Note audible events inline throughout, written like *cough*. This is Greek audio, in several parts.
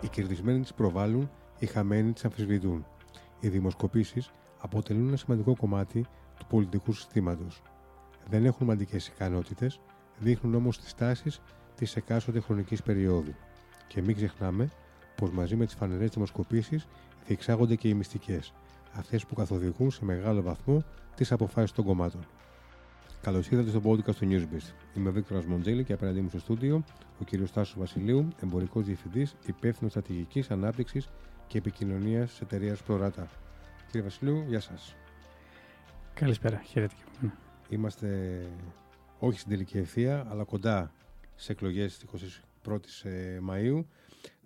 Οι κερδισμένοι τις προβάλλουν, οι χαμένοι τις αμφισβητούν. Οι δημοσκοπήσεις αποτελούν ένα σημαντικό κομμάτι του πολιτικού συστήματος. Δεν έχουν μαντικές ικανότητες, δείχνουν όμως τις τάσεις της εκάστοτε χρονικής περίοδου. Και μην ξεχνάμε πως μαζί με τις φανερές δημοσκοπήσεις διεξάγονται και οι μυστικές, αυτές που καθοδηγούν σε μεγάλο βαθμό τις αποφάσεις των κομμάτων. Καλώς ήρθατε στο podcast του Newsbeast. Είμαι ο Βίκτορας Μοντζέλη και απέναντί μου στο στούντιο ο κ. Τάσο Βασιλείου, εμπορικός διευθυντής, υπεύθυνος στρατηγικής ανάπτυξης και επικοινωνίας τη εταιρείας Προρata. Κύριε Βασιλείου, γεια σας. Καλησπέρα, χαίρετε και από Είμαστε όχι στην τελική ευθεία, αλλά κοντά σε εκλογές τη 21η Μαου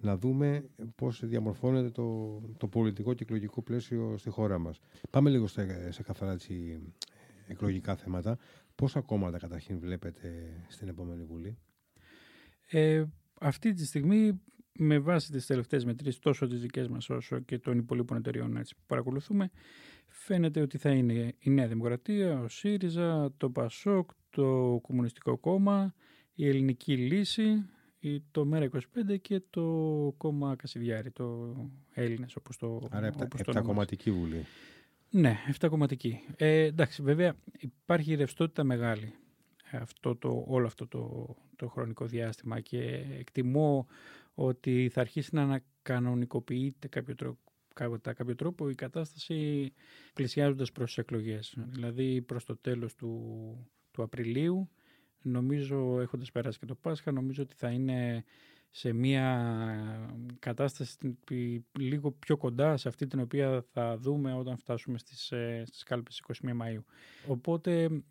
να δούμε πώς διαμορφώνεται το, το πολιτικό και εκλογικό πλαίσιο στη χώρα μας. Πάμε λίγο σε, σε καθαρά έτσι, εκλογικά θέματα. Πόσα κόμματα καταρχήν βλέπετε στην επόμενη Βουλή; Ε, αυτή τη στιγμή με βάση τις τελευταίες μετρήσεις τόσο τις δικές μας όσο και των υπολείπων εταιριών έτσι, που παρακολουθούμε φαίνεται ότι θα είναι η Νέα Δημοκρατία, ο ΣΥΡΙΖΑ, το ΠΑΣΟΚ, το Κομμουνιστικό Κόμμα, η Ελληνική Λύση, το ΜΕΡΑ25 και το κόμμα Κασιδιάρη, το Έλληνες όπως το Άρα επτακομματική βουλή. Ναι, επτακομματική. Ε, εντάξει, βέβαια υπάρχει ρευστότητα μεγάλη αυτό το, όλο αυτό το, το χρονικό διάστημα και εκτιμώ ότι θα αρχίσει να ανακανονικοποιείται κάποιο τρόπο, κατά κάποιο τρόπο η κατάσταση πλησιάζοντας προς τις εκλογές. Δηλαδή προς το τέλος του, του Απριλίου νομίζω έχοντας περάσει και το Πάσχα νομίζω ότι θα είναι σε μια κατάσταση λίγο πιο κοντά σε αυτή την οποία θα δούμε όταν φτάσουμε στις, ε, στις κάλπες 21 Μαΐου. Οπότε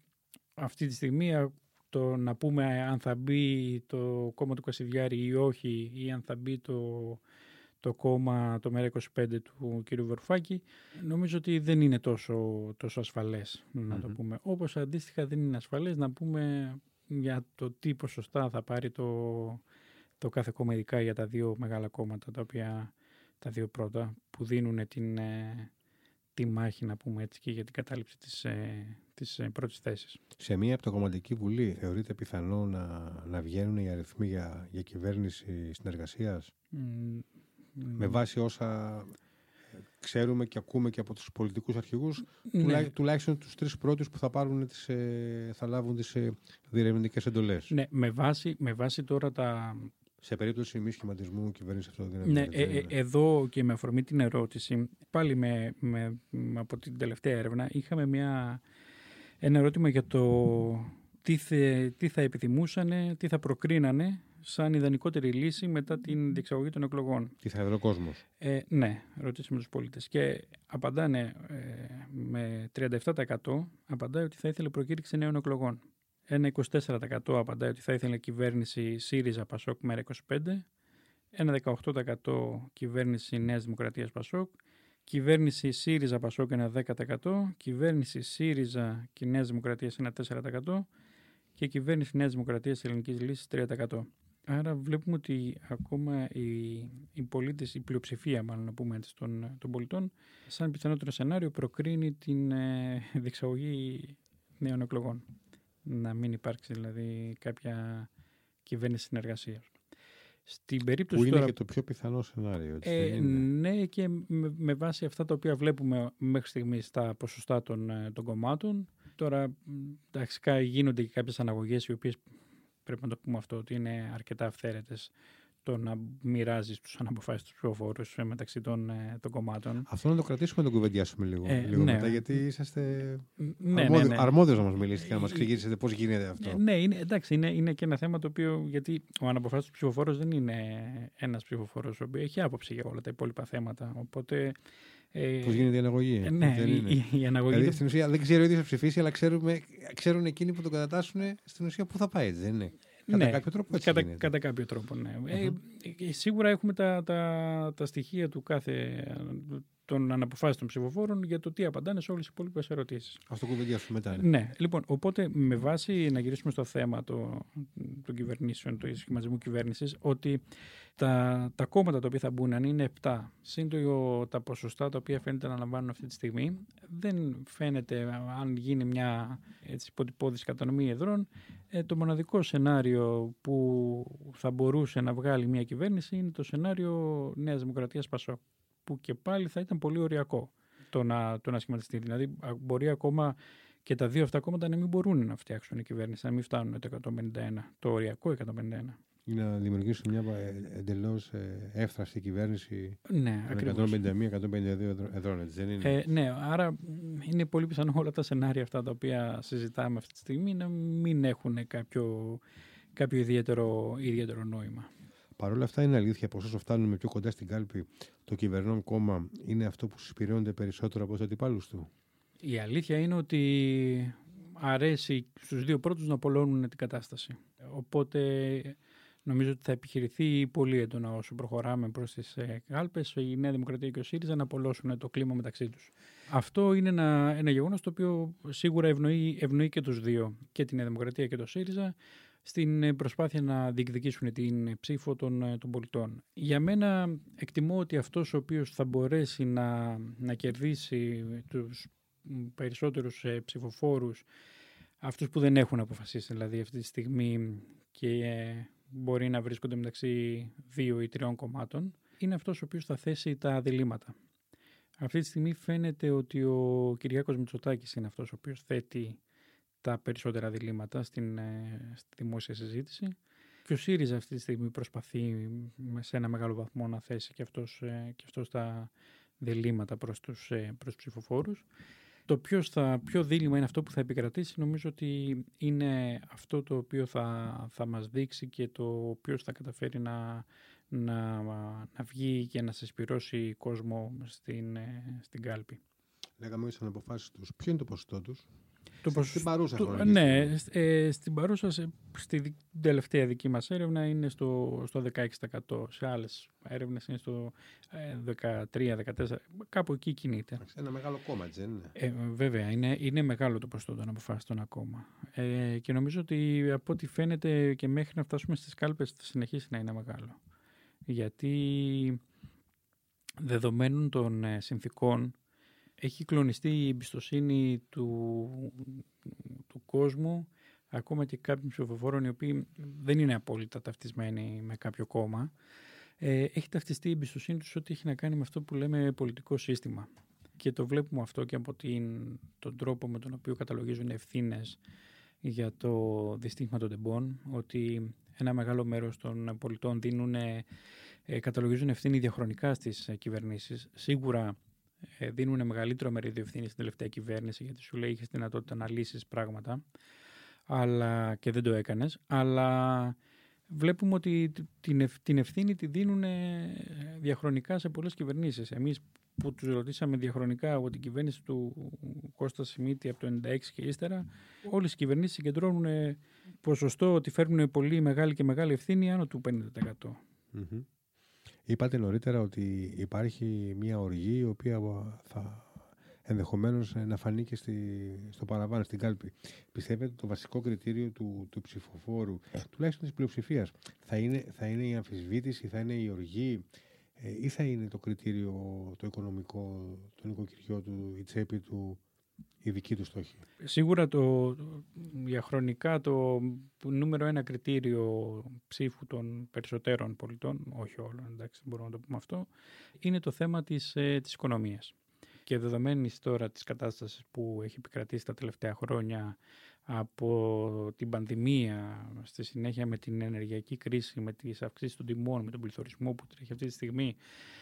αυτή τη στιγμή το να πούμε αν θα μπει το κόμμα του Κασιδιάρη ή όχι ή αν θα μπει το, το κόμμα το ΜΕΡΑ25 του κ. Βερουφάκη νομίζω ότι δεν είναι τόσο, τόσο ασφαλές να το πούμε. Όπως αντίστοιχα δεν είναι ασφαλές να πούμε για το τι ποσοστά θα πάρει το, το κάθε κόμμα ειδικά για τα δύο μεγάλα κόμματα τα οποία τα δύο πρώτα που δίνουν την, ε, τη μάχη να πούμε έτσι και για την κατάληψη της, ε, της ε, πρώτης θέσης. Σε μια κομματική βουλή θεωρείται πιθανό να, να βγαίνουν οι αριθμοί για, για κυβέρνηση συνεργασίας; Με βάση όσα ξέρουμε και ακούμε και από τους πολιτικούς αρχηγούς ναι. τουλάχιστον τους τρεις πρώτους που θα, πάρουν τις, θα λάβουν τις διερευνητικές εντολές; Ναι, με βάση, με βάση τώρα τα, σε περίπτωση μη σχηματισμού κυβέρνησης αυτό δεν ναι, ε, ε, εδώ και με αφορμή την ερώτηση, πάλι με, με, από την τελευταία έρευνα, είχαμε μια, ένα ερώτημα για το τι, θε, τι θα επιθυμούσαν, τι θα προκρίνανε σαν ιδανικότερη λύση μετά την διεξαγωγή των εκλογών. Τι θα έδωσε ο κόσμος. Ε, ναι, ρωτήσαμε τους πολίτες. Και απαντάνε ε, με 37% απαντάει ότι θα ήθελε προκήρυξη νέων εκλογών. Ένα 24% απαντάει ότι θα ήθελε κυβέρνηση ΣΥΡΙΖΑ ΠΑΣΟΚ ΜΕΡΑ 25. Ένα 18% κυβέρνηση Νέας Δημοκρατίας ΠΑΣΟΚ. Κυβέρνηση ΣΥΡΙΖΑ ΠΑΣΟΚ ένα 10%. Κυβέρνηση ΣΥΡΙΖΑ και Νέας Δημοκρατίας ένα 4%. Και κυβέρνηση Νέας Δημοκρατίας Ελληνικής Λύσης 3%. Άρα βλέπουμε ότι ακόμα οι, οι πολίτες, η πλειοψηφία μάλλον να πούμε έτσι, των, των πολιτών, σαν πιθανότερο σενάριο προκρίνει την ε, διεξαγωγή νέων εκλογών να μην υπάρξει δηλαδή κάποια κυβέρνηση συνεργασίας. Στην περίπτωση που είναι τώρα... και το πιο πιθανό σενάριο. Έτσι, ε, ναι, και με, βάση αυτά τα οποία βλέπουμε μέχρι στιγμής στα ποσοστά των, ε, των κομμάτων. Τώρα, εντάξει, γίνονται και κάποιες αναγωγές οι οποίες πρέπει να το πούμε αυτό ότι είναι αρκετά αυθαίρετες το να μοιράζεις τους αναποφάσει του ψηφοφόρου ε, μεταξύ των, ε, των κομμάτων. Αυτό να το κρατήσουμε να το κουβεντιάσουμε λίγο, ε, λίγο ναι. μετά, γιατί είσαστε ναι, αρμόδιο, ναι, ναι. αρμόδιος να μας μιλήσετε και να μας εξηγήσετε πώς γίνεται αυτό. Ναι, είναι, εντάξει, είναι, είναι και ένα θέμα το οποίο. Γιατί ο αναποφάσει του ψηφοφόρου δεν είναι ένας ψηφοφόρος ο οποίος έχει άποψη για όλα τα υπόλοιπα θέματα. Οπότε. Ε, Πώς γίνεται η αναγωγή; Ε, ναι, δεν είναι. Η, η αναγωγή. Δηλαδή, στην ουσία δεν ξέρει ο ίδιο θα ψηφίσει, αλλά ξέρουμε, ξέρουν εκείνοι που τον κατατάσσουν στην ουσία πού θα πάει, δεν είναι. Κατά ναι, κάποιο τρόπο έτσι κατά, κατά κάποιο τρόπο, ναι. Ε, σίγουρα έχουμε τα, τα, τα στοιχεία του κάθε, των αναποφάσεων ψηφοφόρων για το τι απαντάνε σε όλες τις υπόλοιπες ερωτήσεις. Α το κουβεντιάσουμε μετά. Ναι. ναι. λοιπόν, οπότε με βάση να γυρίσουμε στο θέμα των το κυβερνήσεων, του σχηματισμού κυβέρνησης, ότι τα, τα κόμματα τα οποία θα μπουν, αν είναι 7, σύν το, τα ποσοστά τα οποία φαίνεται να λαμβάνουν αυτή τη στιγμή, δεν φαίνεται, αν γίνει μια έτσι, υποτυπώδηση κατανομή εδρών, ε, το μοναδικό σενάριο που θα μπορούσε να βγάλει μια κυβέρνηση είναι το σενάριο Νέας Δημοκρατίας Πασό που και πάλι θα ήταν πολύ ωριακό το να, το να σχηματιστεί. Δηλαδή, μπορεί ακόμα και τα δύο αυτά κόμματα να μην μπορούν να φτιάξουν η κυβέρνηση, να μην φτάνουν το 151, το ωριακό 151. Ή να δημιουργήσουν μια εντελώς ε, εύθραστη κυβέρνηση ναι, με 151-152 εδρών, έτσι δεν είναι; Ε, ναι, άρα είναι πολύ πιθανό όλα τα σενάρια αυτά τα οποία συζητάμε αυτή τη στιγμή να μην έχουν κάποιο, κάποιο ιδιαίτερο, ιδιαίτερο νόημα. Παρ' όλα αυτά είναι αλήθεια πως όσο φτάνουμε πιο κοντά στην κάλπη το κυβερνών κόμμα είναι αυτό που συσπηρώνεται περισσότερο από τους αντιπάλους του; Η αλήθεια είναι ότι αρέσει στους δύο πρώτους να απολώνουν την κατάσταση. Οπότε νομίζω ότι θα επιχειρηθεί πολύ έντονα όσο προχωράμε προς τις ε, κάλπες η Νέα Δημοκρατία και ο ΣΥΡΙΖΑ να απολώσουν το κλίμα μεταξύ τους. Αυτό είναι ένα, ένα γεγονός το οποίο σίγουρα ευνοεί, ευνοεί και τους δύο, και τη Νέα Δημοκρατία και το ΣΥΡΙΖΑ στην ε, προσπάθεια να διεκδικήσουν την ψήφο των, ε, των πολιτών. Για μένα εκτιμώ ότι αυτός ο οποίος θα μπορέσει να, να κερδίσει τους περισσότερους ε, ψηφοφόρους, αυτούς που δεν έχουν αποφασίσει δηλαδή αυτή τη στιγμή και μπορεί να βρίσκονται μεταξύ δύο ή τριών κομμάτων, είναι αυτός ο οποίος θα θέσει τα διλήμματα. Αυτή τη στιγμή φαίνεται ότι ο Κυριάκος Μητσοτάκης είναι αυτός ο οποίος θέτει τα περισσότερα διλήμματα στην, ε, στη δημόσια συζήτηση. Και ο ΣΥΡΙΖΑ αυτή τη στιγμή προσπαθεί σε ένα μεγάλο βαθμό να θέσει και αυτός, ε, και αυτός τα διλήμματα προς τους, ε, προς ψηφοφόρους. Το ποιος θα, ποιο δίλημα είναι αυτό που θα επικρατήσει νομίζω ότι είναι αυτό το οποίο θα, θα μας δείξει και το ποιος θα καταφέρει να, να, να βγει και να συσπηρώσει κόσμο στην, στην κάλπη. Λέγαμε ότι αποφάσει τους. Ποιο είναι το ποσοστό τους; Το στην παρούσα το, Ναι, ε, στην παρούσα, στη τελευταία δική μας έρευνα είναι στο, στο 16%. Σε άλλες έρευνες είναι στο 13-14%. Ε, κάπου εκεί κινείται. Ένα μεγάλο κόμμα, έτσι δεν είναι; Ε, βέβαια, είναι, είναι μεγάλο το ποσοστό των αποφάσεων ακόμα. Ε, και νομίζω ότι από ό,τι φαίνεται και μέχρι να φτάσουμε στις κάλπες θα συνεχίσει να είναι μεγάλο. Γιατί δεδομένων των ε, συνθήκων έχει κλονιστεί η εμπιστοσύνη του, του κόσμου ακόμα και κάποιων ψηφοφόρων οι οποίοι δεν είναι απόλυτα ταυτισμένοι με κάποιο κόμμα. Ε, έχει ταυτιστεί η εμπιστοσύνη τους ότι έχει να κάνει με αυτό που λέμε πολιτικό σύστημα. Και το βλέπουμε αυτό και από την, τον τρόπο με τον οποίο καταλογίζουν ευθύνες για το δυστύχημα των τεμπών, ότι ένα μεγάλο μέρος των πολιτών δίνουν, ε, καταλογίζουν ευθύνη διαχρονικά στις κυβερνήσεις. Σίγουρα ε, δίνουν μεγαλύτερο μερίδιο ευθύνη στην τελευταία κυβέρνηση γιατί σου λέει είχες δυνατότητα να λύσεις πράγματα αλλά, και δεν το έκανες. Αλλά βλέπουμε ότι την ευθύνη τη δίνουν διαχρονικά σε πολλές κυβερνήσεις. Εμείς που τους ρωτήσαμε διαχρονικά από την κυβέρνηση του Κώστα Σιμίτη από το 1996 και ύστερα, όλες οι κυβερνήσεις συγκεντρώνουν ποσοστό ότι φέρνουν πολύ μεγάλη και μεγάλη ευθύνη άνω του 50%. Είπατε νωρίτερα ότι υπάρχει μια οργή η οποία θα ενδεχομένως να φανεί και στη, στο παραβάν, στην κάλπη. Πιστεύετε ότι το βασικό κριτήριο του, του ψηφοφόρου, τουλάχιστον της πλειοψηφίας, θα είναι, θα είναι η αμφισβήτηση, θα είναι η οργή ε, ή θα είναι το κριτήριο το οικονομικό, το νοικοκυριό του, η τσέπη του, η δική του στόχη. Σίγουρα το, διαχρονικά το νούμερο ένα κριτήριο ψήφου των περισσότερων πολιτών, όχι όλων, εντάξει, μπορούμε να το πούμε αυτό, είναι το θέμα της, ε, της οικονομίας. Και δεδομένης τώρα της κατάστασης που έχει επικρατήσει τα τελευταία χρόνια από την πανδημία, στη συνέχεια με την ενεργειακή κρίση, με τις αυξήσεις των τιμών, με τον πληθωρισμό που τρέχει αυτή τη στιγμή,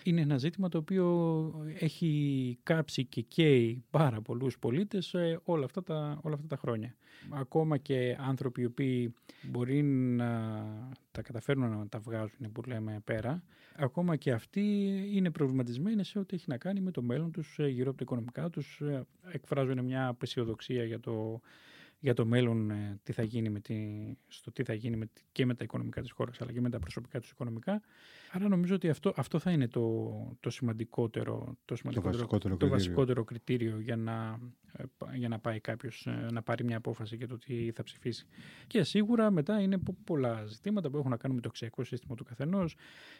είναι ένα ζήτημα το οποίο έχει κάψει και καίει πάρα πολλούς πολίτες όλα αυτά τα, όλα αυτά τα χρόνια. Ακόμα και άνθρωποι οι οποίοι μπορεί να τα καταφέρουν να τα βγάζουν που λέμε πέρα, ακόμα και αυτοί είναι προβληματισμένοι σε ό,τι έχει να κάνει με το μέλλον τους γύρω από τα οικονομικά τους, εκφράζουν μια απεσιοδοξία για το για το μέλλον ε, τι θα γίνει με τη, στο τι θα γίνει με, και με τα οικονομικά της χώρας αλλά και με τα προσωπικά τους οικονομικά. Άρα νομίζω ότι αυτό, αυτό θα είναι το, το σημαντικότερο, το, σημαντικότερο, το, βασικότερο, το κριτήριο. βασικότερο κριτήριο για να, ε, για να πάει κάποιος ε, να πάρει μια απόφαση για το τι θα ψηφίσει. Και σίγουρα μετά είναι πολλά ζητήματα που έχουν να κάνουν με το αξιακό σύστημα του καθενός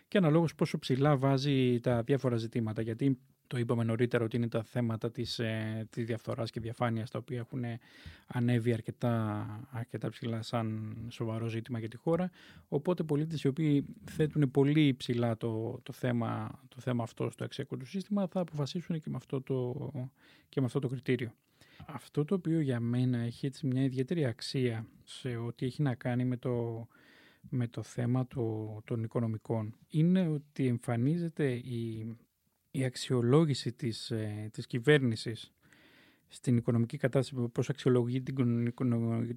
και αναλόγως πόσο ψηλά βάζει τα διάφορα ζητήματα. Γιατί το είπαμε νωρίτερα ότι είναι τα θέματα της, ε, της διαφθοράς και διαφάνειας τα οποία έχουν ανέβει αρκετά, αρκετά ψηλά σαν σοβαρό ζήτημα για τη χώρα. Οπότε πολίτες οι οποίοι θέτουν πολύ ψηλά το, το, θέμα, το θέμα αυτό στο αξιακό του σύστημα θα αποφασίσουν και με αυτό το, και με αυτό το κριτήριο. Αυτό το οποίο για μένα έχει έτσι μια ιδιαίτερη αξία σε ό,τι έχει να κάνει με το, με το θέμα το, των οικονομικών είναι ότι εμφανίζεται η, η αξιολόγηση της, ε, της κυβέρνησης στην οικονομική κατάσταση, πώς αξιολογεί την,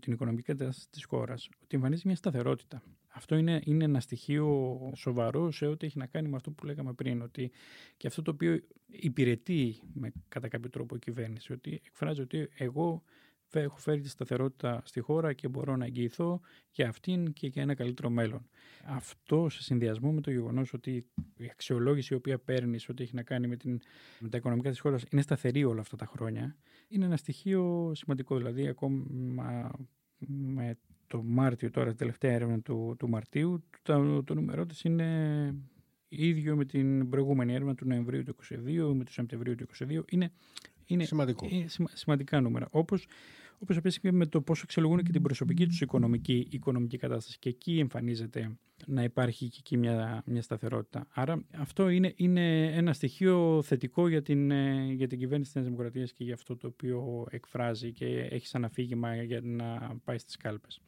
την οικονομική κατάσταση της χώρας, ότι εμφανίζει μια σταθερότητα. Αυτό είναι, είναι ένα στοιχείο σοβαρό σε ό,τι έχει να κάνει με αυτό που λέγαμε πριν, ότι και αυτό το οποίο υπηρετεί με, κατά κάποιο τρόπο η κυβέρνηση, ότι εκφράζει ότι εγώ έχω φέρει τη σταθερότητα στη χώρα και μπορώ να εγγυηθώ για αυτήν και για ένα καλύτερο μέλλον. Αυτό σε συνδυασμό με το γεγονός ότι η αξιολόγηση η οποία παίρνεις, ότι έχει να κάνει με, την, με τα οικονομικά της χώρας, είναι σταθερή όλα αυτά τα χρόνια, είναι ένα στοιχείο σημαντικό. Δηλαδή, ακόμα με το Μάρτιο, τώρα, τελευταία έρευνα του, του Μαρτίου, το, το νούμερό της είναι ίδιο με την προηγούμενη έρευνα του Νοεμβρίου του 2022, με τους Σεπτεμβρίου του 2022. Είναι, είναι, Σημαντικό. είναι σημαντικά νούμερα. Όπως όπως επίσης και με το πόσο αξιολογούν και την προσωπική τους οικονομική, οικονομική κατάσταση. Και εκεί εμφανίζεται να υπάρχει και εκεί μια, μια σταθερότητα. Άρα αυτό είναι, είναι ένα στοιχείο θετικό για την, για την κυβέρνηση της Δημοκρατίας και για αυτό το οποίο εκφράζει και έχει σαν αφήγημα για να πάει στις κάλπες.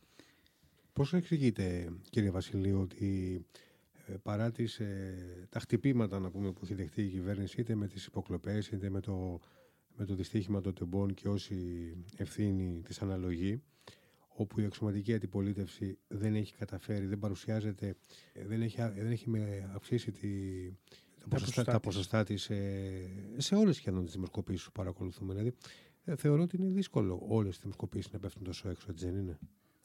Πώς εξηγείτε κύριε Βασιλείου ότι ε, παρά τις, ε, τα χτυπήματα να πούμε, που έχει δεχτεί η κυβέρνηση είτε με τις υποκλοπές είτε με το με το δυστύχημα των τεμπών και όση ευθύνη της αναλογή όπου η αξιωματική αντιπολίτευση δεν έχει καταφέρει, δεν παρουσιάζεται, δεν έχει, δεν έχει αυξήσει τη, τα, ποσοστά, τα ποσοστά της σε, σε όλες σχεδόν τις δημοσκοπήσεις που παρακολουθούμε. Δηλαδή, ε, θεωρώ ότι είναι δύσκολο όλες τις δημοσκοπήσεις να πέφτουν τόσο έξω, έτσι δεν είναι;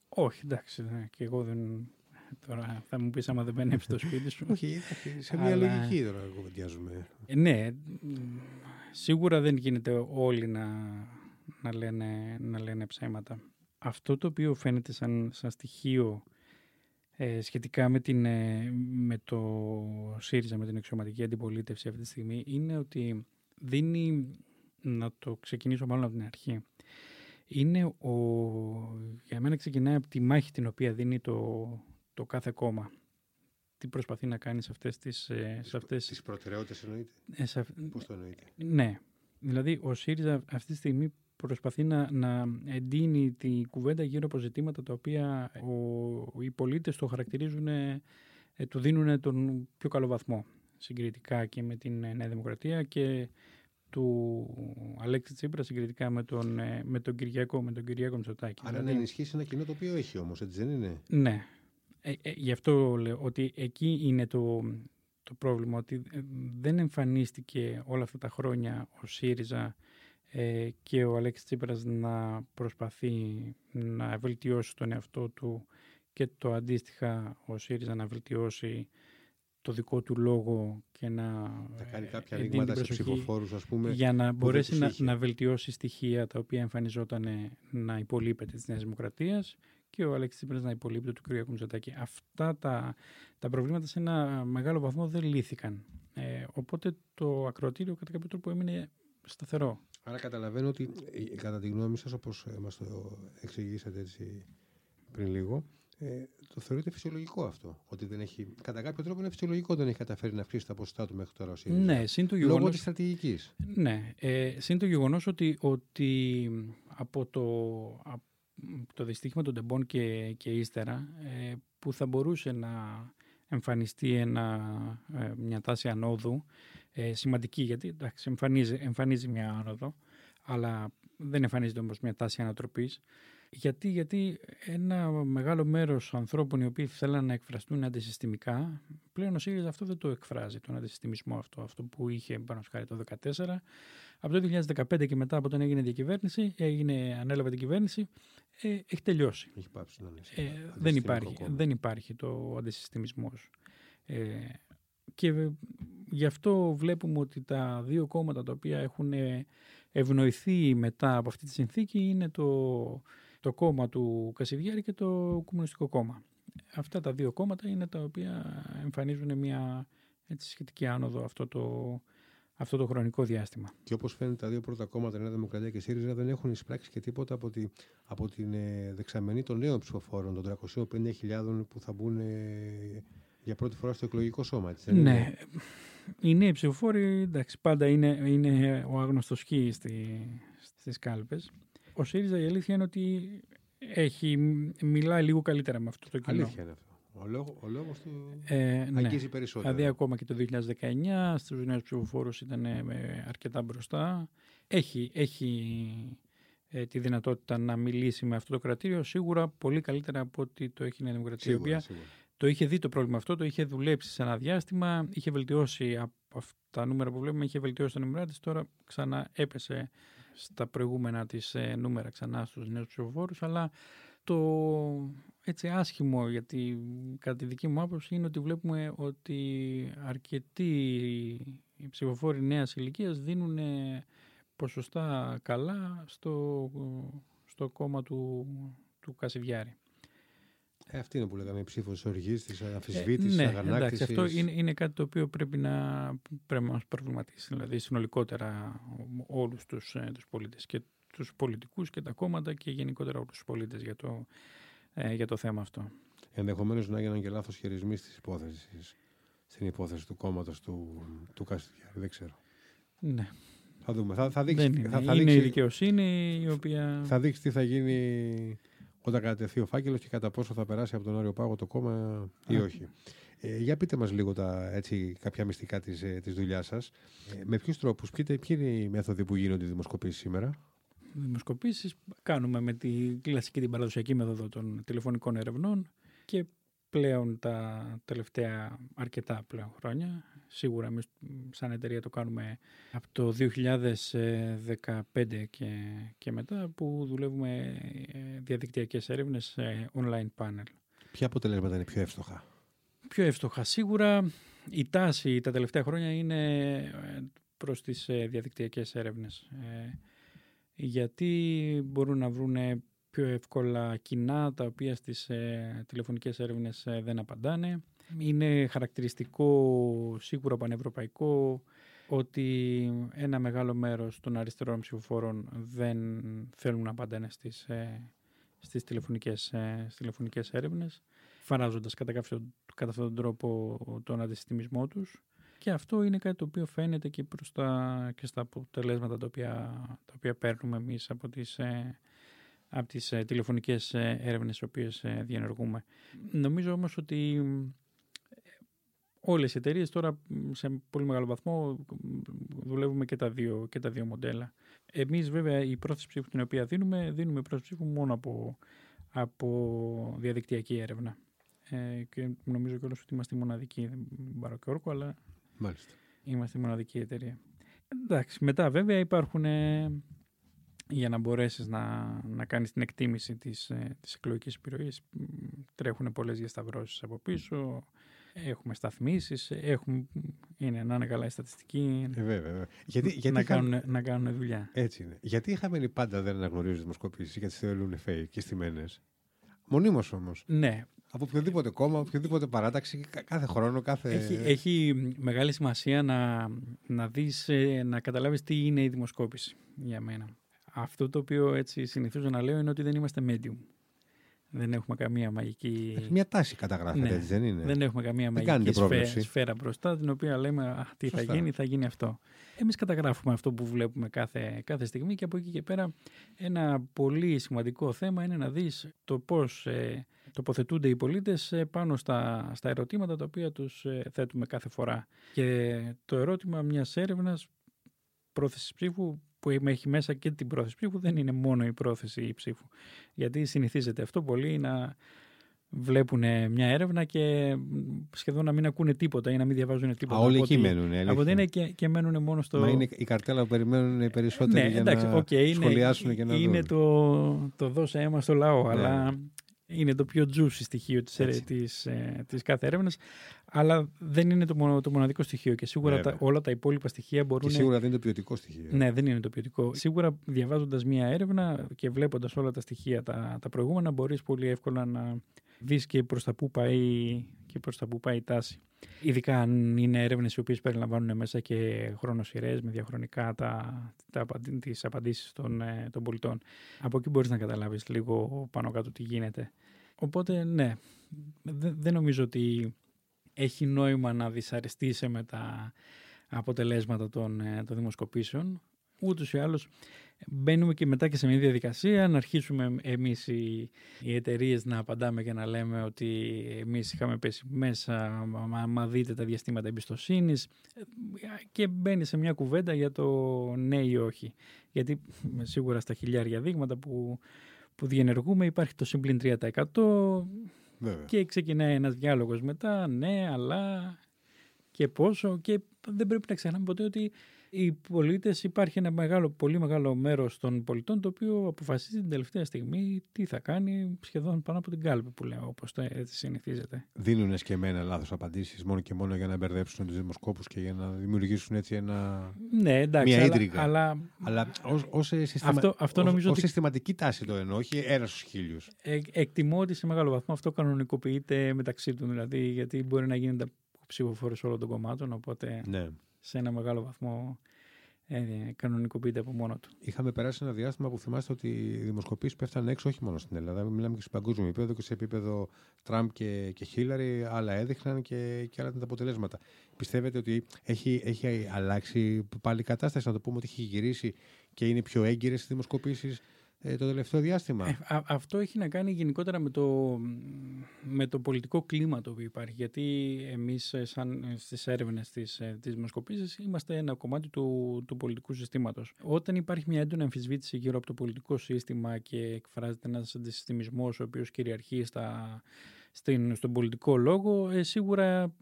Όχι, εντάξει, ναι, και εγώ δεν, Τώρα θα μου πεις άμα δεν μπαίνει στο σπίτι σου. Όχι, σε μια λογική τώρα κουβεντιάζουμε. Ναι, σίγουρα δεν γίνεται όλοι να, να, λένε, να λένε ψέματα. Αυτό το οποίο φαίνεται σαν, σαν στοιχείο ε, σχετικά με, την, ε, με το ΣΥΡΙΖΑ, με την εξωματική αντιπολίτευση αυτή τη στιγμή, είναι ότι δίνει, να το ξεκινήσω μάλλον από την αρχή, είναι ο, για μένα ξεκινάει από τη μάχη την οποία δίνει το, το κάθε κόμμα. Τι προσπαθεί να κάνει σε αυτές τις... Ε, σε αυτές... Τις προτεραιότητες εννοείται; Ε, σε... Πώς το εννοείται; Ναι. Δηλαδή ο ΣΥΡΙΖΑ αυτή τη στιγμή προσπαθεί να, να εντείνει τη κουβέντα γύρω από ζητήματα τα οποία ο, οι πολίτες το χαρακτηρίζουν, ε, του δίνουν τον πιο καλό βαθμό συγκριτικά και με την Νέα Δημοκρατία και του Αλέξη Τσίπρα συγκριτικά με τον, με τον Κυριακό, με τον Κυριακό Μητσοτάκη. Άρα δηλαδή... να ενισχύσει ένα κοινό το οποίο έχει όμως, έτσι δεν είναι; Ναι, ε, ε, γι' αυτό λέω ότι εκεί είναι το, το πρόβλημα, ότι ε, δεν εμφανίστηκε όλα αυτά τα χρόνια ο ΣΥΡΙΖΑ ε, και ο Αλέξης Τσίπρας να προσπαθεί να βελτιώσει τον εαυτό του και το αντίστοιχα ο ΣΥΡΙΖΑ να βελτιώσει το δικό του λόγο και να, να κάνει κάποια ρήγματα σε ψηφοφόρους ας πούμε για να μπορέσει να, να βελτιώσει στοιχεία τα οποία εμφανιζόταν να υπολείπεται της Νέας Δημοκρατίας και ο Αλέξης Τσίπρας να υπολείπεται του Κυριακού Μητσοτάκη. Αυτά τα, τα προβλήματα σε ένα μεγάλο βαθμό δεν λύθηκαν. Ε, οπότε το ακροατήριο κατά κάποιο τρόπο έμεινε σταθερό. Άρα καταλαβαίνω ότι ε, κατά τη γνώμη σας όπως ε, μας το εξηγήσατε έτσι πριν λίγο ε, το θεωρείτε φυσιολογικό αυτό. Ότι δεν έχει, κατά κάποιο τρόπο είναι φυσιολογικό ότι δεν έχει καταφέρει να αυξήσει τα ποσοστά του μέχρι τώρα ο ΣΥΡΙΖΑ. Ναι, συν το γεγονός, Λόγω της στρατηγικής. Ναι, ε, συν το γεγονός ότι, ότι από το, το δυστύχημα των τεμπών και, και ύστερα ε, που θα μπορούσε να εμφανιστεί ένα, ε, μια τάση ανόδου ε, σημαντική γιατί εντάξει, εμφανίζει, εμφανίζει μια άνοδο αλλά δεν εμφανίζεται όμως μια τάση ανατροπής γιατί, γιατί ένα μεγάλο μέρος ανθρώπων οι οποίοι θέλαν να εκφραστούν αντισυστημικά πλέον ο ΣΥΡΙΖΑ αυτό δεν το εκφράζει τον αντισυστημισμό αυτό, αυτό που είχε πάνω χάρη το 2014 Από το 2015 και μετά από όταν έγινε διακυβέρνηση, έγινε, ανέλαβε την κυβέρνηση, ε, έχει τελειώσει. Έχει πάψει να ε, δεν, υπάρχει, δεν υπάρχει το αντισυστημισμός. Ε, και γι' αυτό βλέπουμε ότι τα δύο κόμματα τα οποία έχουν ευνοηθεί μετά από αυτή τη συνθήκη είναι το, το κόμμα του Κασιδιάρη και το Κομμουνιστικό Κόμμα. Αυτά τα δύο κόμματα είναι τα οποία εμφανίζουν μια έτσι, σχετική άνοδο αυτό το, αυτό το χρονικό διάστημα. Και όπως φαίνεται, τα δύο πρώτα κόμματα, Νέα Δημοκρατία και ΣΥΡΙΖΑ, δεν έχουν εισπράξει και τίποτα από, τη, από την ε, δεξαμενή των νέων ψηφοφόρων, των 350.000 που θα μπουν ε, για πρώτη φορά στο εκλογικό σώμα. Έτσι, ναι. Είναι; Οι νέοι ψηφοφόροι, εντάξει, πάντα είναι, είναι ο άγνωστος χ στις στις κάλπες. Ο ΣΥΡΙΖΑ η αλήθεια είναι ότι έχει, μιλάει λίγο καλύτερα με αυτό το κοινό. Αλήθεια είναι αυτό. Ο, λόγο, ο λόγος του ε, ναι. αγγίζει περισσότερο. Δηλαδή ακόμα και το 2019 στους νέους ψηφοφόρους ήταν ε, αρκετά μπροστά. Έχει, έχει ε, τη δυνατότητα να μιλήσει με αυτό το κρατήριο σίγουρα πολύ καλύτερα από ότι το έχει η Νέα Δημοκρατία. Σίγουρα, σίγουρα. Το είχε δει το πρόβλημα αυτό, το είχε δουλέψει σε ένα διάστημα, είχε βελτιώσει από αυτά τα νούμερα που βλέπουμε, είχε βελτιώσει το νούμερα της, τώρα ξανά έπεσε στα προηγούμενα της ε, νούμερα ξανά στους νέους ψηφοφόρους, αλλά το έτσι άσχημο, γιατί κατά τη δική μου άποψη είναι ότι βλέπουμε ότι αρκετοί οι ψηφοφόροι νέας ηλικίας δίνουν ποσοστά καλά στο, στο κόμμα του, του Κασιβιάρη. Ε, αυτή είναι που λέγαμε η ψήφος της οργής, της αμφισβήτησης, ε, ναι, Εντάξει, αυτό είναι, είναι κάτι το οποίο πρέπει να, πρέπει να μας προβληματίσει. Δηλαδή, συνολικότερα όλους τους τους ε, πολίτες και τους πολιτικούς και τα κόμματα και γενικότερα όλους τους πολίτες για, το, ε, για το θέμα αυτό. Ενδεχομένως να έγιναν και λάθος χειρισμοί τη υπόθεση, στην υπόθεση του κόμματος του, του Δεν ξέρω. Ναι. Θα δούμε. Θα, θα δείξει, είναι. Θα, θα είναι η δικαιοσύνη η οποία. Θα δείξει τι θα γίνει όταν κατατεθεί ο φάκελος και κατά πόσο θα περάσει από τον Άριο Πάγο το κόμμα ή όχι. Ε, για πείτε μας λίγο τα, έτσι, κάποια μυστικά της, ε, της δουλειάς σας. Ε, με ποιους τρόπους, ποιοι, ποιοι είναι οι μέθοδοι που γίνονται δημοσκοπήσεις σήμερα; Δημοσκοπήσεις κάνουμε με τη κλασική την παραδοσιακή μέθοδο των τηλεφωνικών ερευνών και πλέον τα τελευταία αρκετά πλέον χρόνια. Σίγουρα εμείς σαν εταιρεία το κάνουμε από το 2015 και, και μετά που δουλεύουμε ε, διαδικτυακές έρευνες σε online panel. Ποια αποτελέσματα είναι πιο εύστοχα; Πιο εύστοχα. Σίγουρα η τάση τα τελευταία χρόνια είναι ε, προς τις ε, διαδικτυακές έρευνες. Γιατί μπορούν να βρουν πιο εύκολα κοινά τα οποία στις ε, τηλεφωνικές έρευνες ε, δεν απαντάνε. Είναι χαρακτηριστικό σίγουρα πανευρωπαϊκό ότι ένα μεγάλο μέρος των αριστερών ψηφοφόρων δεν θέλουν να απαντάνε στις, ε, στις τηλεφωνικές, ε, τηλεφωνικές έρευνες φαράζοντας κατά, κατά αυτόν τον τρόπο τον αντισυστημισμό τους και αυτό είναι κάτι το οποίο φαίνεται και, προς τα, και στα αποτελέσματα τα οποία, τα οποία παίρνουμε εμείς από τις, ε, από τις ε, τηλεφωνικές ε, έρευνες τις οποίες ε, διενεργούμε. Νομίζω όμως ότι όλες οι εταιρείες τώρα σε πολύ μεγάλο βαθμό δουλεύουμε και τα δύο, και τα δύο μοντέλα. Εμείς βέβαια η πρόθεση ψήφου την οποία δίνουμε, δίνουμε πρόθεση ψήφου μόνο από, από διαδικτυακή έρευνα. Ε, και νομίζω κιόλας ότι είμαστε μοναδική, δεν πάρω και όρκο, αλλά Μάλιστα. είμαστε μοναδική εταιρεία. Εντάξει, μετά βέβαια υπάρχουν για να μπορέσεις να, να κάνεις την εκτίμηση της, ε, της εκλογικής επιρροής. Τρέχουν πολλές διασταυρώσεις από πίσω έχουμε σταθμίσεις έχουμε, είναι να είναι καλά η στατιστική. Ε, βέβαια, βέβαια. Γιατί, γιατί να, κάνουν, να κάνουν δουλειά. Έτσι είναι. Γιατί οι χαμένοι πάντα δεν αναγνωρίζουν δημοσκοπήσεις γιατί θεωρούν fake και στημένες μονίμως όμως. Ναι. Από οποιοδήποτε κόμμα, οποιοδήποτε παράταξη, κάθε χρόνο, κάθε... Έχει, έχει μεγάλη σημασία να, να δεις, ε, να καταλάβεις τι είναι η δημοσκόπηση για μένα. Αυτό το οποίο έτσι συνηθίζω να λέω είναι ότι δεν είμαστε medium. Δεν έχουμε καμία μαγική. Έχει μια τάση καταγράφεται, ναι. έτσι δεν είναι; Δεν έχουμε καμία δεν μαγική σφαίρα, σφαίρα μπροστά, την οποία λέμε α, τι θα γίνει, θα γίνει αυτό. Εμείς καταγράφουμε αυτό που βλέπουμε κάθε, κάθε στιγμή και από εκεί και πέρα ένα πολύ σημαντικό θέμα είναι να δεις το πώς ε, τοποθετούνται οι πολίτες ε, πάνω στα, στα ερωτήματα τα οποία τους ε, θέτουμε κάθε φορά. Και το ερώτημα μιας έρευνας πρόθεσης ψήφου που έχει μέσα και την πρόθεση ψήφου δεν είναι μόνο η πρόθεση η ψήφου. Γιατί συνηθίζεται αυτό πολύ να, βλέπουν μια έρευνα και σχεδόν να μην ακούνε τίποτα ή να μην διαβάζουν τίποτα. Α, όλοι εκεί μένουν. Από είναι και, και μένουν μόνο στο. Μα είναι η καρτέλα που περιμένουν οι περισσότεροι ναι, για εντάξει, να okay, σχολιάσουν είναι, και να δουν. Είναι το, το δώσε αίμα στο λαό, ναι. αλλά είναι το πιο juicy στοιχείο της, της, ε, της κάθε έρευνας, αλλά δεν είναι το, μονο, το μοναδικό στοιχείο και σίγουρα τα, όλα τα υπόλοιπα στοιχεία μπορούν... Και σίγουρα δεν είναι το ποιοτικό στοιχείο. Ναι, δεν είναι το ποιοτικό. Σίγουρα διαβάζοντας μία έρευνα και βλέποντας όλα τα στοιχεία τα, τα προηγούμενα μπορείς πολύ εύκολα να δεις και προς τα που πάει, και προς τα που πάει η τάση. Ειδικά αν είναι έρευνες οι οποίες περιλαμβάνουν μέσα και χρονοσυρές με διαχρονικά τα, τα, τις απαντήσεις των, ε, των πολιτών. Από εκεί μπορείς να καταλάβεις λίγο πάνω κάτω τι γίνεται. Οπότε ναι, δεν νομίζω ότι έχει νόημα να δυσαρεστήσει με τα αποτελέσματα των, ε, των δημοσκοπήσεων. Ούτως ή άλλως μπαίνουμε και μετά και σε μια διαδικασία να αρχίσουμε εμείς οι, οι εταιρείες να απαντάμε και να λέμε ότι εμείς είχαμε πέσει μέσα, μα, μα δείτε τα διαστήματα εμπιστοσύνης και μπαίνει σε μια κουβέντα για το ναι ή όχι. Γιατί σίγουρα στα χιλιάρια δείγματα που, που διενεργούμε υπάρχει το συμπλήν 3% και ξεκινάει ένας διάλογος μετά, ναι, αλλά και πόσο και δεν πρέπει να ξεχνάμε ποτέ ότι οι πολίτες υπάρχει ένα μεγάλο, πολύ μεγάλο μέρος των πολιτών το οποίο αποφασίζει την τελευταία στιγμή τι θα κάνει σχεδόν πάνω από την κάλπη που λέω, όπως το έτσι συνηθίζεται. Δίνουν εμένα λάθος απαντήσεις μόνο και μόνο για να μπερδέψουν τους δημοσκόπους και για να δημιουργήσουν έτσι ένα. Ναι, εντάξει. Μια ίντριγα. Αλλά, αλλά ως συστημα... αυτό, αυτό νομίζω ότι... συστηματική τάση το εννοώ, όχι ένα στους χίλιους. Ε, εκτιμώ ότι σε μεγάλο βαθμό αυτό κανονικοποιείται μεταξύ του. Δηλαδή, γιατί μπορεί να γίνεται ψηφοφόρο όλων των κομμάτων. Οπότε. Ναι σε ένα μεγάλο βαθμό ε, κανονικοποιείται από μόνο του. Είχαμε περάσει ένα διάστημα που θυμάστε ότι οι δημοσκοπήσεις πέφτανε έξω όχι μόνο στην Ελλάδα. Μιλάμε και σε παγκόσμιο επίπεδο και σε επίπεδο Τραμπ και, και Χίλαρη. Άλλα έδειχναν και, και άλλα ήταν τα αποτελέσματα. Πιστεύετε ότι έχει, έχει αλλάξει πάλι η κατάσταση, να το πούμε ότι έχει γυρίσει και είναι πιο έγκυρες οι δημοσκοπήσεις; ε, το τελευταίο διάστημα. Ε, αυτό έχει να κάνει γενικότερα με το, με το πολιτικό κλίμα το οποίο υπάρχει. Γιατί εμείς ε, σαν στις έρευνες της, της δημοσκοπήσης είμαστε ένα κομμάτι του, του πολιτικού συστήματος. Όταν υπάρχει μια έντονη αμφισβήτηση γύρω από το πολιτικό σύστημα και εκφράζεται ένας αντισυστημισμός ο οποίος κυριαρχεί στα, στην, στον πολιτικό λόγο, ε, σίγουρα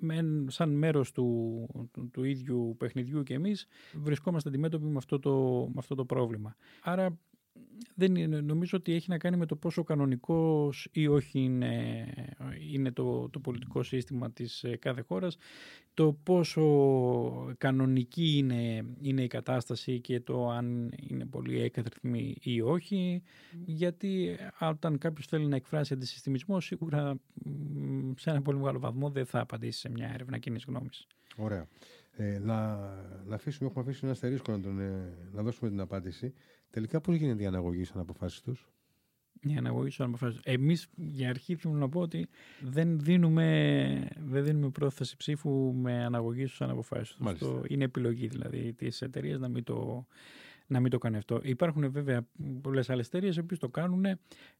με, σαν μέρος του, του, του, ίδιου παιχνιδιού και εμείς βρισκόμαστε αντιμέτωποι με αυτό το, με αυτό το πρόβλημα. Άρα δεν είναι, νομίζω ότι έχει να κάνει με το πόσο κανονικός ή όχι είναι, είναι το, το πολιτικό σύστημα της ε, κάθε χώρας, το πόσο κανονική είναι, είναι η κατάσταση και το αν είναι πολύ έκαθρηθμη ή όχι, γιατί όταν κάποιος θέλει να εκφράσει αντισυστημισμό, σίγουρα σε ένα πολύ μεγάλο βαθμό δεν θα απαντήσει σε μια έρευνα κοινής γνώμης. Ωραία. Ε, να, να αφήσουμε, έχουμε αφήσει ένα αστερίσκο να, τον, ε, να δώσουμε την απάντηση. Τελικά πώς γίνεται η αναγωγή σαν αποφάσεις τους; Η αναγωγή σαν αποφάσεις τους. Εμείς για αρχή θέλω να πω ότι δεν δίνουμε, δεν δίνουμε πρόθεση ψήφου με αναγωγή στους αποφάσει τους. Είναι επιλογή δηλαδή της εταιρείας να μην το να μην το κάνει αυτό. Υπάρχουν βέβαια πολλές άλλες εταιρείες οι οποίες το κάνουν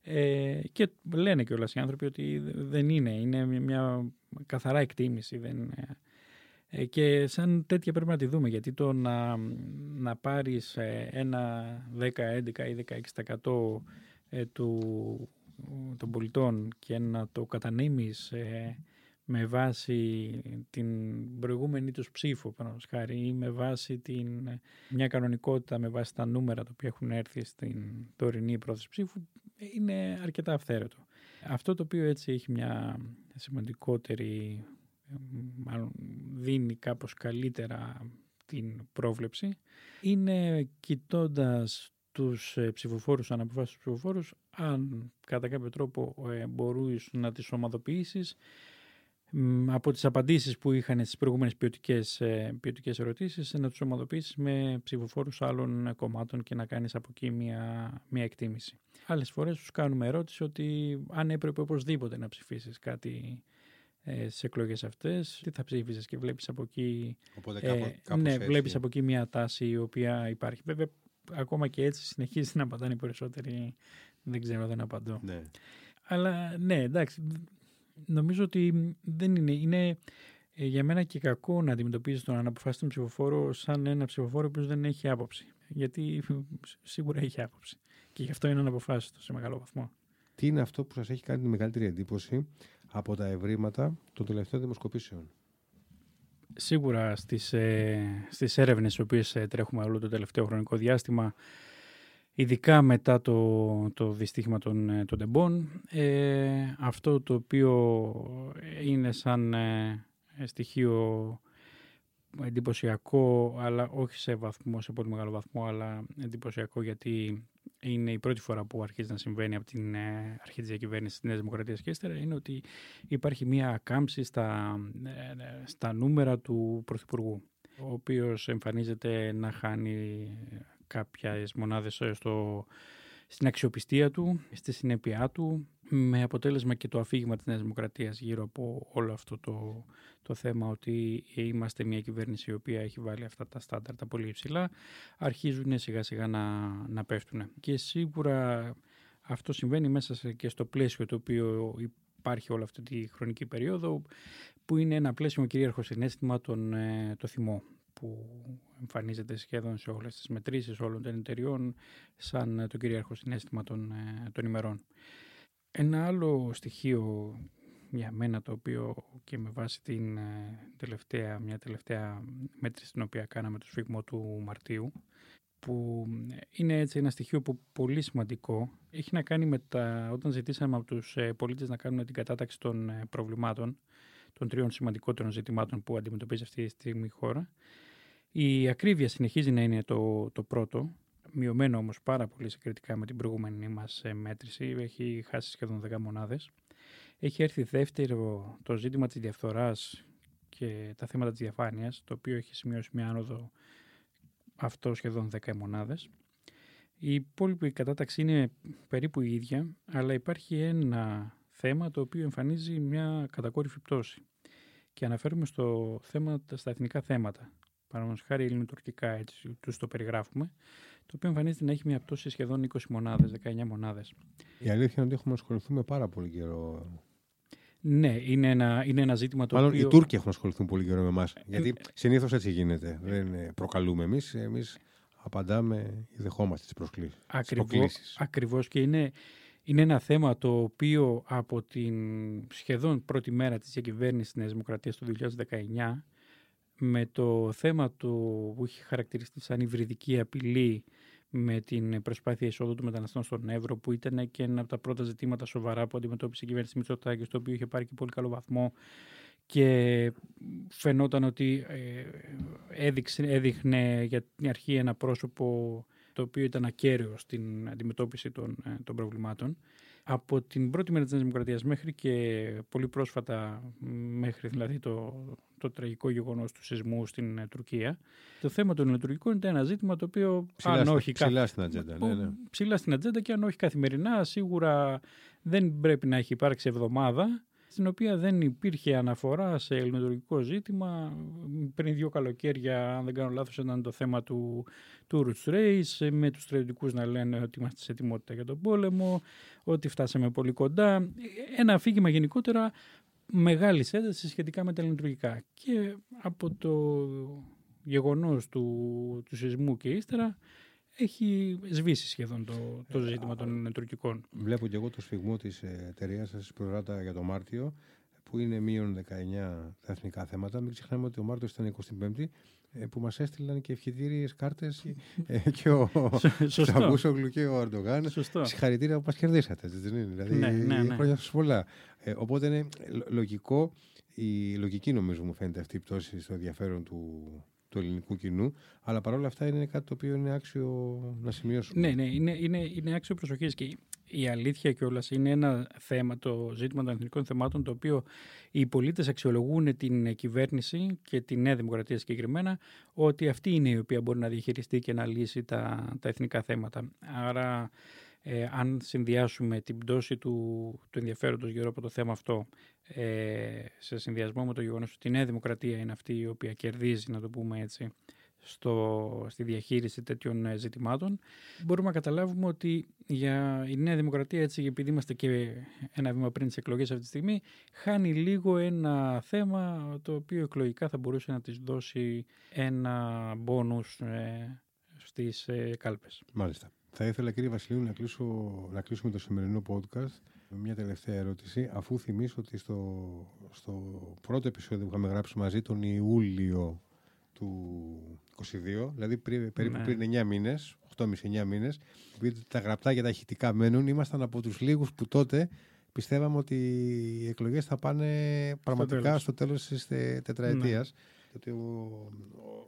ε, και λένε κιόλας οι άνθρωποι ότι δεν είναι. Είναι μια καθαρά εκτίμηση. Δεν, ε, και σαν τέτοια πρέπει να τη δούμε γιατί το να, να πάρεις ε, ένα 10, 11 ή 16% ε, του, των πολιτών και να το κατανείμεις με βάση την προηγούμενη τους ψήφο χάρη ή με βάση την, μια κανονικότητα με βάση τα νούμερα τα οποία έχουν έρθει στην τωρινή πρόθεση ψήφου είναι αρκετά αυθαίρετο. Αυτό το οποίο έτσι έχει μια σημαντικότερη μάλλον δίνει κάπως καλύτερα την πρόβλεψη είναι κοιτώντας τους ε, ψηφοφόρους, αν αποφάσεις τους ψηφοφόρους, αν κατά κάποιο τρόπο ε, μπορείς να τις ομαδοποιήσεις από τις απαντήσεις που είχαν στις προηγούμενες ποιοτικές, ε, ποιοτικές ερωτήσεις να τους ομαδοποιήσεις με ψηφοφόρους άλλων κομμάτων και να κάνεις από εκεί μια, μια εκτίμηση. Άλλες φορές τους κάνουμε ερώτηση ότι αν έπρεπε οπωσδήποτε να ψηφίσεις κάτι ε, στι εκλογές αυτές. Τι θα ψήφιζες και βλέπεις από εκεί. Οπότε κάπου, ε, ναι, βλέπεις από εκεί μια τάση η οποία υπάρχει. Βέβαια, ακόμα και έτσι συνεχίζει να απαντάνε οι περισσότεροι. Δεν ξέρω, δεν απαντώ. Ναι. Αλλά ναι, εντάξει. Νομίζω ότι δεν είναι. Είναι ε, για μένα και κακό να αντιμετωπίζεις τον αναποφάσιστο ψηφοφόρο σαν ένα ψηφοφόρο που δεν έχει άποψη. Γιατί *laughs* σίγουρα έχει άποψη. Και γι' αυτό είναι αναποφάσιστο σε μεγάλο βαθμό. τι είναι αυτό που σας έχει κάνει τη μεγαλύτερη εντύπωση από τα ευρήματα των τελευταίων δημοσκοπήσεων. Σίγουρα στις, ε, στις έρευνες τις οποίες ε, τρέχουμε όλο το τελευταίο χρονικό διάστημα ειδικά μετά το, το δυστύχημα των, ε, των τεμπών ε, αυτό το οποίο είναι σαν ε, στοιχείο εντυπωσιακό αλλά όχι σε βαθμό, σε πολύ μεγάλο βαθμό αλλά εντυπωσιακό γιατί είναι η πρώτη φορά που αρχίζει να συμβαίνει από την ε, αρχή της διακυβέρνησης της Νέας Δημοκρατίας και ύστερα είναι ότι υπάρχει μια κάμψη στα, ε, στα νούμερα του Πρωθυπουργού ο οποίος εμφανίζεται να χάνει κάποιες μονάδες στο, στην αξιοπιστία του, στη συνέπειά του, με αποτέλεσμα και το αφήγημα της Νέας Δημοκρατίας γύρω από όλο αυτό το, το θέμα ότι είμαστε μια κυβέρνηση η οποία έχει βάλει αυτά τα στάνταρτα πολύ υψηλά, αρχίζουν σιγά σιγά να, να πέφτουν. Και σίγουρα αυτό συμβαίνει μέσα και στο πλαίσιο το οποίο υπάρχει όλη αυτή τη χρονική περίοδο που είναι ένα πλαίσιο κυρίαρχο συνέστημα τον, ε, το θυμό που εμφανίζεται σχεδόν σε όλες τις μετρήσεις όλων των εταιριών σαν το κυρίαρχο συνέστημα των, ε, των ημερών. Ένα άλλο στοιχείο για μένα το οποίο και με βάση την ε, τελευταία, μια τελευταία μέτρηση την οποία κάναμε το σφίγμο του Μαρτίου που είναι έτσι ένα στοιχείο που πολύ σημαντικό έχει να κάνει με τα, όταν ζητήσαμε από τους ε, πολίτες να κάνουν την κατάταξη των προβλημάτων των τριών σημαντικότερων ζητημάτων που αντιμετωπίζει αυτή τη στιγμή η χώρα η ακρίβεια συνεχίζει να είναι το, το πρώτο, μειωμένο όμως πάρα πολύ συγκριτικά με την προηγούμενη μας ε, μέτρηση, έχει χάσει σχεδόν 10 μονάδες. Έχει έρθει δεύτερο το ζήτημα της διαφθοράς και τα θέματα της διαφάνειας, το οποίο έχει σημειώσει μια άνοδο αυτό σχεδόν 10 μονάδες. Η υπόλοιπη κατάταξη είναι περίπου η ίδια, αλλά υπάρχει ένα θέμα το οποίο εμφανίζει μια κατακόρυφη πτώση. Και αναφέρουμε στο θέμα, στα εθνικά θέματα παραδείγματος χάρη ελληνοτουρκικά, έτσι τους το περιγράφουμε, το οποίο εμφανίζεται να έχει μια πτώση σχεδόν 20 μονάδες, 19 μονάδες. Η αλήθεια είναι ότι έχουμε ασχοληθεί με πάρα πολύ καιρό. Ναι, είναι ένα, είναι ένα ζήτημα το Μάλλον οποίο. οι Τούρκοι έχουν ασχοληθεί πολύ καιρό με εμάς. Γιατί ε, συνήθως έτσι γίνεται. Δεν προκαλούμε εμείς. Εμείς απαντάμε ή δεχόμαστε τις προσκλήσεις. Ακριβώς και είναι, είναι ένα θέμα το οποίο από την σχεδόν πρώτη μέρα της διακυβέρνησης της Νέας Δημοκρατίας το 2019 με το θέμα του που είχε χαρακτηριστεί σαν υβριδική απειλή με την προσπάθεια εισόδου του μεταναστών στον Εύρο, που ήταν και ένα από τα πρώτα ζητήματα σοβαρά που αντιμετώπισε η κυβέρνηση Μητσοτάκης, στο οποίο είχε πάρει και πολύ καλό βαθμό και φαινόταν ότι ε, έδειξε, έδειχνε για την αρχή ένα πρόσωπο το οποίο ήταν ακέραιος στην αντιμετώπιση των, ε, των προβλημάτων. Από την πρώτη μέρα της Δημοκρατίας μέχρι και πολύ πρόσφατα, μέχρι δηλαδή το, το τραγικό γεγονός του σεισμού στην ε, Τουρκία, το θέμα των λειτουργικών είναι ένα ζήτημα το οποίο ψηλά, αν όχι ψηλά στην ατζέντα. Ναι, ναι. Ψηλά στην ατζέντα και αν όχι καθημερινά, σίγουρα δεν πρέπει να έχει υπάρξει εβδομάδα στην οποία δεν υπήρχε αναφορά σε ελληνοτουρκικό ζήτημα. Πριν δύο καλοκαίρια, αν δεν κάνω λάθος, ήταν το θέμα του, του Roots Race, με τους στρατιωτικούς να λένε ότι είμαστε σε ετοιμότητα για τον πόλεμο, ότι φτάσαμε πολύ κοντά. Ένα αφήγημα γενικότερα μεγάλη ένταση σχετικά με τα ελληνοτουρκικά. Και από το γεγονός του, του σεισμού και ύστερα έχει σβήσει σχεδόν το, το ζήτημα των τουρκικών. Βλέπω και εγώ το σφιγμό της εταιρείας σας προράτα για το Μάρτιο που είναι μείον 19 τα εθνικά θέματα. Μην ξεχνάμε ότι ο Μάρτιος ήταν 25η ε, που μας έστειλαν και ευχητήριε κάρτες ε, και ο Σαμπούσογλου και ο Αρντογάν. Συγχαρητήρια που μας κερδίσατε. Δηλαδή, ναι, ναι, ναι. χρόνια σας πολλά. Ε, οπότε είναι λογικό, η λογική νομίζω μου φαίνεται αυτή η πτώση στο ενδιαφέρον του, του ελληνικού κοινού, αλλά παρόλα αυτά είναι κάτι το οποίο είναι άξιο να σημειώσουμε. Ναι, ναι, είναι, είναι, είναι άξιο προσοχής και η αλήθεια κιόλας είναι ένα θέμα, το ζήτημα των εθνικών θεμάτων, το οποίο οι πολίτες αξιολογούν την κυβέρνηση και τη Νέα Δημοκρατία συγκεκριμένα, ότι αυτή είναι η οποία μπορεί να διαχειριστεί και να λύσει τα, τα εθνικά θέματα. Άρα, ε, αν συνδυάσουμε την πτώση του, του ενδιαφέροντος γύρω από το θέμα αυτό ε, σε συνδυασμό με το γεγονός ότι η Νέα Δημοκρατία είναι αυτή η οποία κερδίζει, να το πούμε έτσι, στο, στη διαχείριση τέτοιων ε, ζητημάτων, μπορούμε να καταλάβουμε ότι για η Νέα Δημοκρατία, έτσι επειδή είμαστε και ένα βήμα πριν τις εκλογές αυτή τη στιγμή, χάνει λίγο ένα θέμα το οποίο εκλογικά θα μπορούσε να της δώσει ένα μπόνους ε, στις ε, κάλπες. Μάλιστα. Θα ήθελα κύριε Βασιλείου να, κλείσω, να κλείσουμε το σημερινό podcast με μια τελευταία ερώτηση αφού θυμίσω ότι στο, στο πρώτο επεισόδιο που είχαμε γράψει μαζί τον Ιούλιο του 22, δηλαδή πριν, περίπου Ναι. πριν 9 μήνες, 8,5-9 μήνες, επειδή τα γραπτά και τα ηχητικά μένουν, ήμασταν από τους λίγους που τότε πιστεύαμε ότι οι εκλογές θα πάνε πραγματικά τέλος. στο τέλος της τε- τετραετίας. Και ότι ο,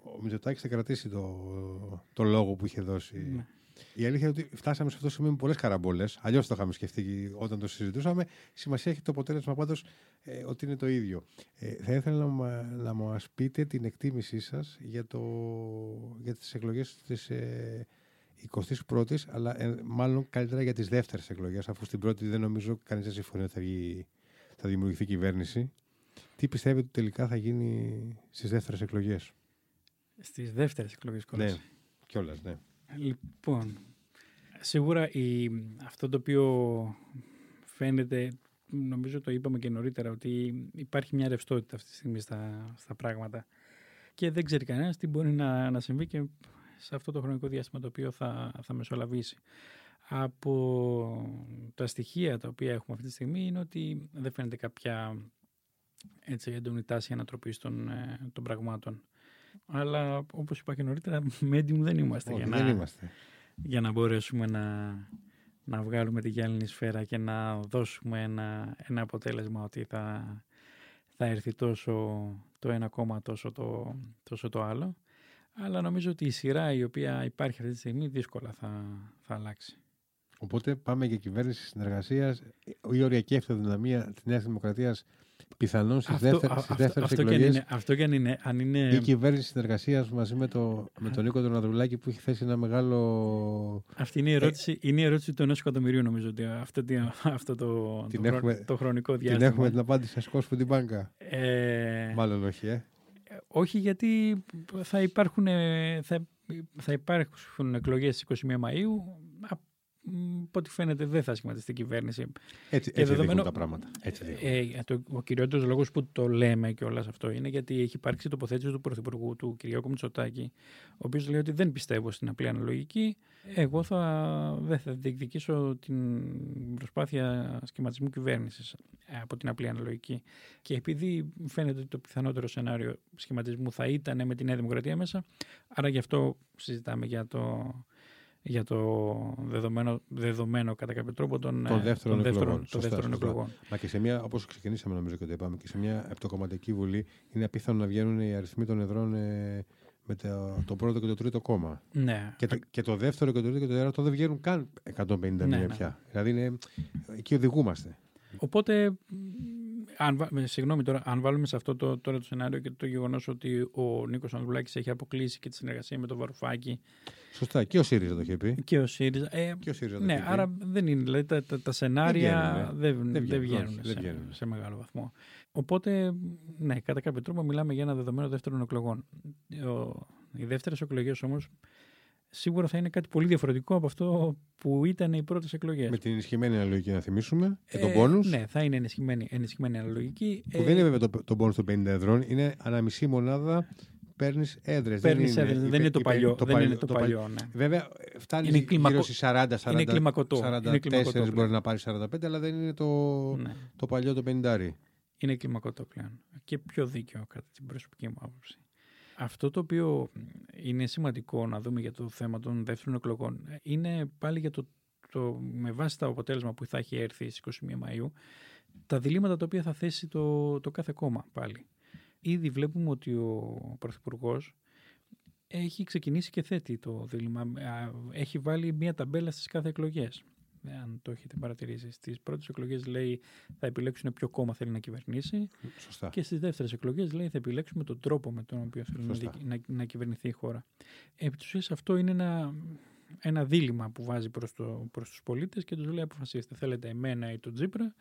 ο, ο Μητσοτάκης θα κρατήσει το, το λόγο που είχε δώσει. Ναι. Η αλήθεια είναι ότι φτάσαμε σε αυτό το σημείο με πολλές καραμπόλες. Αλλιώς το είχαμε σκεφτεί όταν το συζητούσαμε. Σημασία έχει το αποτέλεσμα πάντως ε, ότι είναι το ίδιο. Ε, θα ήθελα να, μα- να μας πείτε την εκτίμησή σας για, το, για τις εκλογές της ε, 21η, αλλά ε, μάλλον καλύτερα για τις δεύτερες εκλογές, αφού στην πρώτη δεν νομίζω κανείς δεν συμφωνεί ότι θα, βγει, θα δημιουργηθεί κυβέρνηση. Τι πιστεύετε ότι τελικά θα γίνει στις δεύτερες εκλογές; Στις δεύτερες εκλογές Ναι, κιόλας. κιόλας, ναι. Λοιπόν, σίγουρα η, αυτό το οποίο φαίνεται, νομίζω το είπαμε και νωρίτερα, ότι υπάρχει μια ρευστότητα αυτή τη στιγμή στα, στα πράγματα και δεν ξέρει κανένας τι μπορεί να, να συμβεί και σε αυτό το χρονικό διάστημα το οποίο θα, θα μεσολαβήσει. Από τα στοιχεία τα οποία έχουμε αυτή τη στιγμή είναι ότι δεν φαίνεται κάποια έτσι, έντονη τάση ανατροπής των, ε, των πραγμάτων. Αλλά όπως είπα και νωρίτερα, medium δεν είμαστε Όχι, για δεν να, είμαστε. για να μπορέσουμε να, να βγάλουμε τη γυάλινη σφαίρα και να δώσουμε ένα, ένα αποτέλεσμα ότι θα, θα έρθει τόσο το ένα κόμμα τόσο το, τόσο το άλλο. Αλλά νομίζω ότι η σειρά η οποία υπάρχει αυτή τη στιγμή δύσκολα θα, θα αλλάξει. Οπότε πάμε για κυβέρνηση συνεργασίας. Η οριακή αυτοδυναμία της Νέας Δημοκρατίας πιθανόν στι δεύτερε α- δεύτερες αυτό, και αν εκλογές. είναι, αυτό και αν είναι, αν είναι Η κυβέρνηση συνεργασίας μαζί με, το, με τον Νίκο τον Ανδρουλάκη που έχει θέσει ένα μεγάλο. αυτή είναι η ερώτηση, είναι η ερώτηση του ενός εκατομμυρίου νομίζω ότι αυτό, τι- αυτό το, Την το, χρον- έχουμε- το χρονικό Την διάστημα. έχουμε την απάντηση σε σκόσπου την μπάνκα. Ε, Μάλλον όχι, ε. Όχι γιατί θα υπάρχουν, ε, θα, θα υπάρχουν εκλογές στις 21 Μαΐου. Από ό,τι φαίνεται δεν θα σχηματιστεί η κυβέρνηση. Έτσι, Και έτσι δεδομένο- δείχνουν τα πράγματα. Έτσι δείχνουν. Ε, το, ο κυριότερος λόγος που το λέμε και όλας αυτό είναι γιατί έχει υπάρξει τοποθέτηση του Πρωθυπουργού του κ. Μητσοτάκη ο οποίος λέει ότι δεν πιστεύω στην απλή αναλογική. Εγώ θα, δεν θα διεκδικήσω την προσπάθεια σχηματισμού κυβέρνησης ε, από την απλή αναλογική. Και επειδή φαίνεται ότι το πιθανότερο σενάριο σχηματισμού θα ήταν με τη Νέα Δημοκρατία μέσα, άρα γι' αυτό συζητάμε για το, για το δεδομένο, δεδομένο κατά κάποιο τρόπο των, Των ε, δεύτερων των εκλογών. των Σωστά, δεύτερων σωστά. εκλογών. Μα και σε μια, όπως ξεκινήσαμε νομίζω και το είπαμε, και σε μια επτοκομματική βουλή είναι απίθανο να βγαίνουν οι αριθμοί των εδρών ε, με το, το πρώτο και το τρίτο κόμμα. Ναι, Και το, και το δεύτερο και το τρίτο και το τέταρτο δεν βγαίνουν καν 151 Ναι, ναι. πια. Δηλαδή είναι, εκεί οδηγούμαστε. Οπότε, μ, αν, βα- με- συγγνώμη τώρα, αν βάλουμε σε αυτό το, τώρα το σενάριο και το γεγονός ότι ο Νίκος Ανδρουλάκης έχει αποκλείσει και τη συνεργασία με τον Βαρουφάκη Σωστά. Και ο ΣΥΡΙΖΑ το είχε πει. και ο ΣΥΡΙΖΑ. Ε, Και ο ΣΥΡΙΖΑ το ναι, είχε πει. άρα δεν είναι. Δηλαδή, τα, τα, τα σενάρια βγαίνουν, δεν, Δεν δεν, βγαίνουν, βγαίνουν, όχι, δεν σε, βγαίνουν. σε μεγάλο βαθμό. Οπότε, ναι, κατά κάποιο τρόπο μιλάμε για ένα δεδομένο δεύτερων εκλογών. Ο, οι δεύτερες εκλογές όμως σίγουρα θα είναι κάτι πολύ διαφορετικό από αυτό που ήταν οι πρώτες εκλογές. Με την ενισχυμένη αναλογική να θυμίσουμε. Και τον Ε, πόνους. Ναι, θα είναι ενισχυμένη, ενισχυμένη αναλογική. Που δεν είναι βέβαια το, το πόνους των 50 εδρών. Είναι αναμισή μονάδα παίρνεις έδρες. Παίρνεις έδρες, δεν είναι το παλιό. δεν είναι το παλιό, ναι. Βέβαια, φτάνει Είναι γύρω κλιμακο- στις 40, 40, είναι κλιμακωτό. 44 Είναι κλιμακωτό μπορεί πλέον. να πάρει 45, αλλά δεν είναι το, ναι. το παλιό το 50. Είναι κλιμακωτό πλέον. Και πιο δίκαιο κατά την προσωπική μου άποψη. Αυτό το οποίο είναι σημαντικό να δούμε για το θέμα των δεύτερων εκλογών είναι πάλι για το, το με βάση το αποτέλεσμα που θα έχει έρθει στις 21 Μαΐου τα διλήμματα τα οποία θα θέσει το, το κάθε κόμμα πάλι. Ήδη βλέπουμε ότι ο Πρωθυπουργός έχει ξεκινήσει και θέτει το δίλημα. Α, Έχει βάλει μία ταμπέλα στις κάθε εκλογές. Αν το έχετε παρατηρήσει. Στις πρώτες εκλογές λέει θα επιλέξουν ποιο κόμμα θέλει να κυβερνήσει Σωστά. και στις δεύτερες εκλογές λέει θα επιλέξουμε τον τρόπο με τον οποίο θέλουν να, Σωστά. δι- να, να κυβερνηθεί η χώρα. Επί της ουσίας αυτό είναι ένα, ένα δίλημα που βάζει προς, το, προς τους πολίτες και τους λέει αποφασίστε θέλετε εμένα ή τον Τζίπρα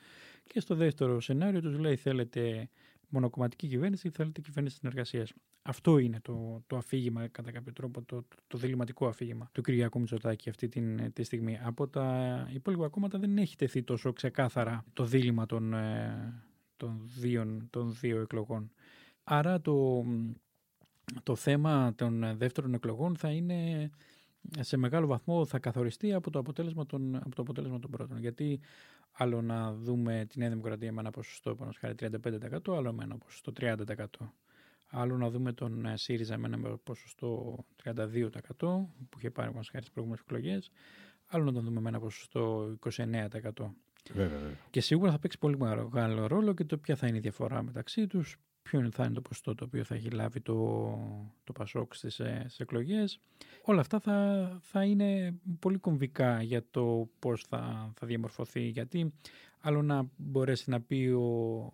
και στο δεύτερο σενάριο τους λέει θέλετε μονοκομματική κυβέρνηση ή θέλετε κυβέρνηση συνεργασίας. Αυτό είναι το, το αφήγημα, κατά κάποιο τρόπο, το, το, το διληματικό αφήγημα του Κυριακού Μητσοτάκη αυτή την, τη στιγμή. Από τα υπόλοιπα κόμματα δεν έχει τεθεί τόσο ξεκάθαρα το δίλημα των, ε, των, δύο, των δύο εκλογών. Άρα το, το θέμα των δεύτερων εκλογών θα είναι σε μεγάλο βαθμό θα καθοριστεί από το αποτέλεσμα των, από το αποτέλεσμα των πρώτων. Γιατί άλλο να δούμε την Νέα Δημοκρατία με ένα ποσοστό πάνω χάρη 35%, άλλο με ένα ποσοστό 30%. Άλλο να δούμε τον ε, ΣΥΡΙΖΑ με ένα ποσοστό 32% που είχε πάρει πάνω χάρη στις προηγούμενες εκλογές. Άλλο να τον δούμε με ένα ποσοστό 29%. Βέβαια, βέβαια. Και σίγουρα θα παίξει πολύ μεγάλο ρόλο και το ποια θα είναι η διαφορά μεταξύ τους, ποιο θα είναι το ποσοστό το οποίο θα έχει λάβει το, το Πασόκ στις, ε, στις εκλογές. Όλα αυτά θα, θα είναι πολύ κομβικά για το πώς θα, θα διαμορφωθεί. Γιατί άλλο να μπορέσει να πει ο,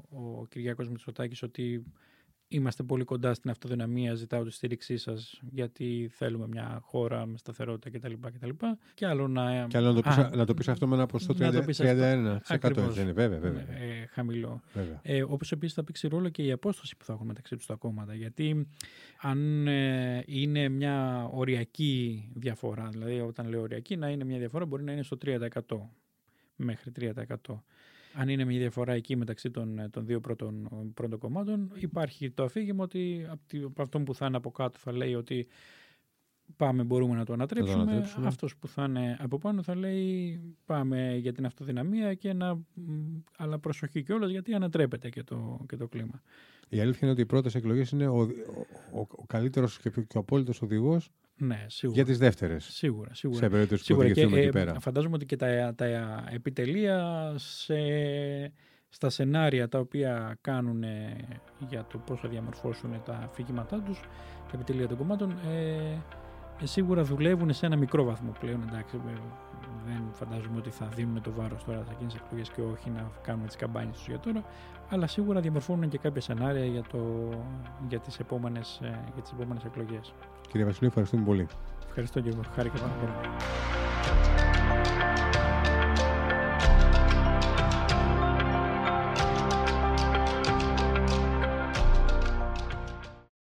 ο Κυριάκος Μητσοτάκης ότι είμαστε πολύ κοντά στην αυτοδυναμία, ζητάω τη στήριξή σας γιατί θέλουμε μια χώρα με σταθερότητα κτλ. κτλ. Και άλλο να. Και άλλο να το πεις, να το πεις αυτό με ένα ποσοστό 31%. Έτσι είναι, βέβαια. βέβαια. Ε, χαμηλό. Ε, Όπως επίσης θα παίξει ρόλο και η απόσταση που θα έχουν μεταξύ τους τα κόμματα. Γιατί αν ε, είναι μια οριακή διαφορά, δηλαδή όταν λέω οριακή, να είναι μια διαφορά μπορεί να είναι στο 3% μέχρι 3% αν είναι μια διαφορά εκεί μεταξύ των, των δύο πρώτων, πρώτων κομμάτων, υπάρχει το αφήγημα ότι από αυτό που θα είναι από κάτω θα λέει ότι πάμε, μπορούμε να το ανατρέψουμε. Το ανατρέψουμε. Αυτός που θα είναι από πάνω θα λέει πάμε για την αυτοδυναμία και να, αλλά προσοχή κιόλας γιατί ανατρέπεται και το, και το κλίμα. Η αλήθεια είναι ότι οι πρώτες εκλογές είναι ο, ο, ο, ο καλύτερος και, και ο απόλυτος οδηγός ναι, σίγουρα. Για τις δεύτερες. Σίγουρα, σίγουρα. Σε περίπτωση σίγουρα. που οδηγηθούμε εκεί ε, πέρα. Φαντάζομαι ότι και τα, τα επιτελεία σε, στα σενάρια τα οποία κάνουν για το πώς θα διαμορφώσουν τα αφήγηματά τους, τα επιτελεία των κομμάτων, ε, ε, σίγουρα δουλεύουν σε ένα μικρό βαθμό πλέον. Εντάξει, ε, δεν φαντάζομαι ότι θα δίνουν το βάρος τώρα σε εκείνες τις εκλογές και όχι να κάνουν τις καμπάνιες τους για τώρα. Αλλά σίγουρα διαμορφώνουν και κάποια σενάρια για, το, για τις επόμενες εκλογές. Κύριε Βασιλείου, ευχαριστούμε πολύ. Ευχαριστώ και εγώ. Χάρηκα πάρα πολύ.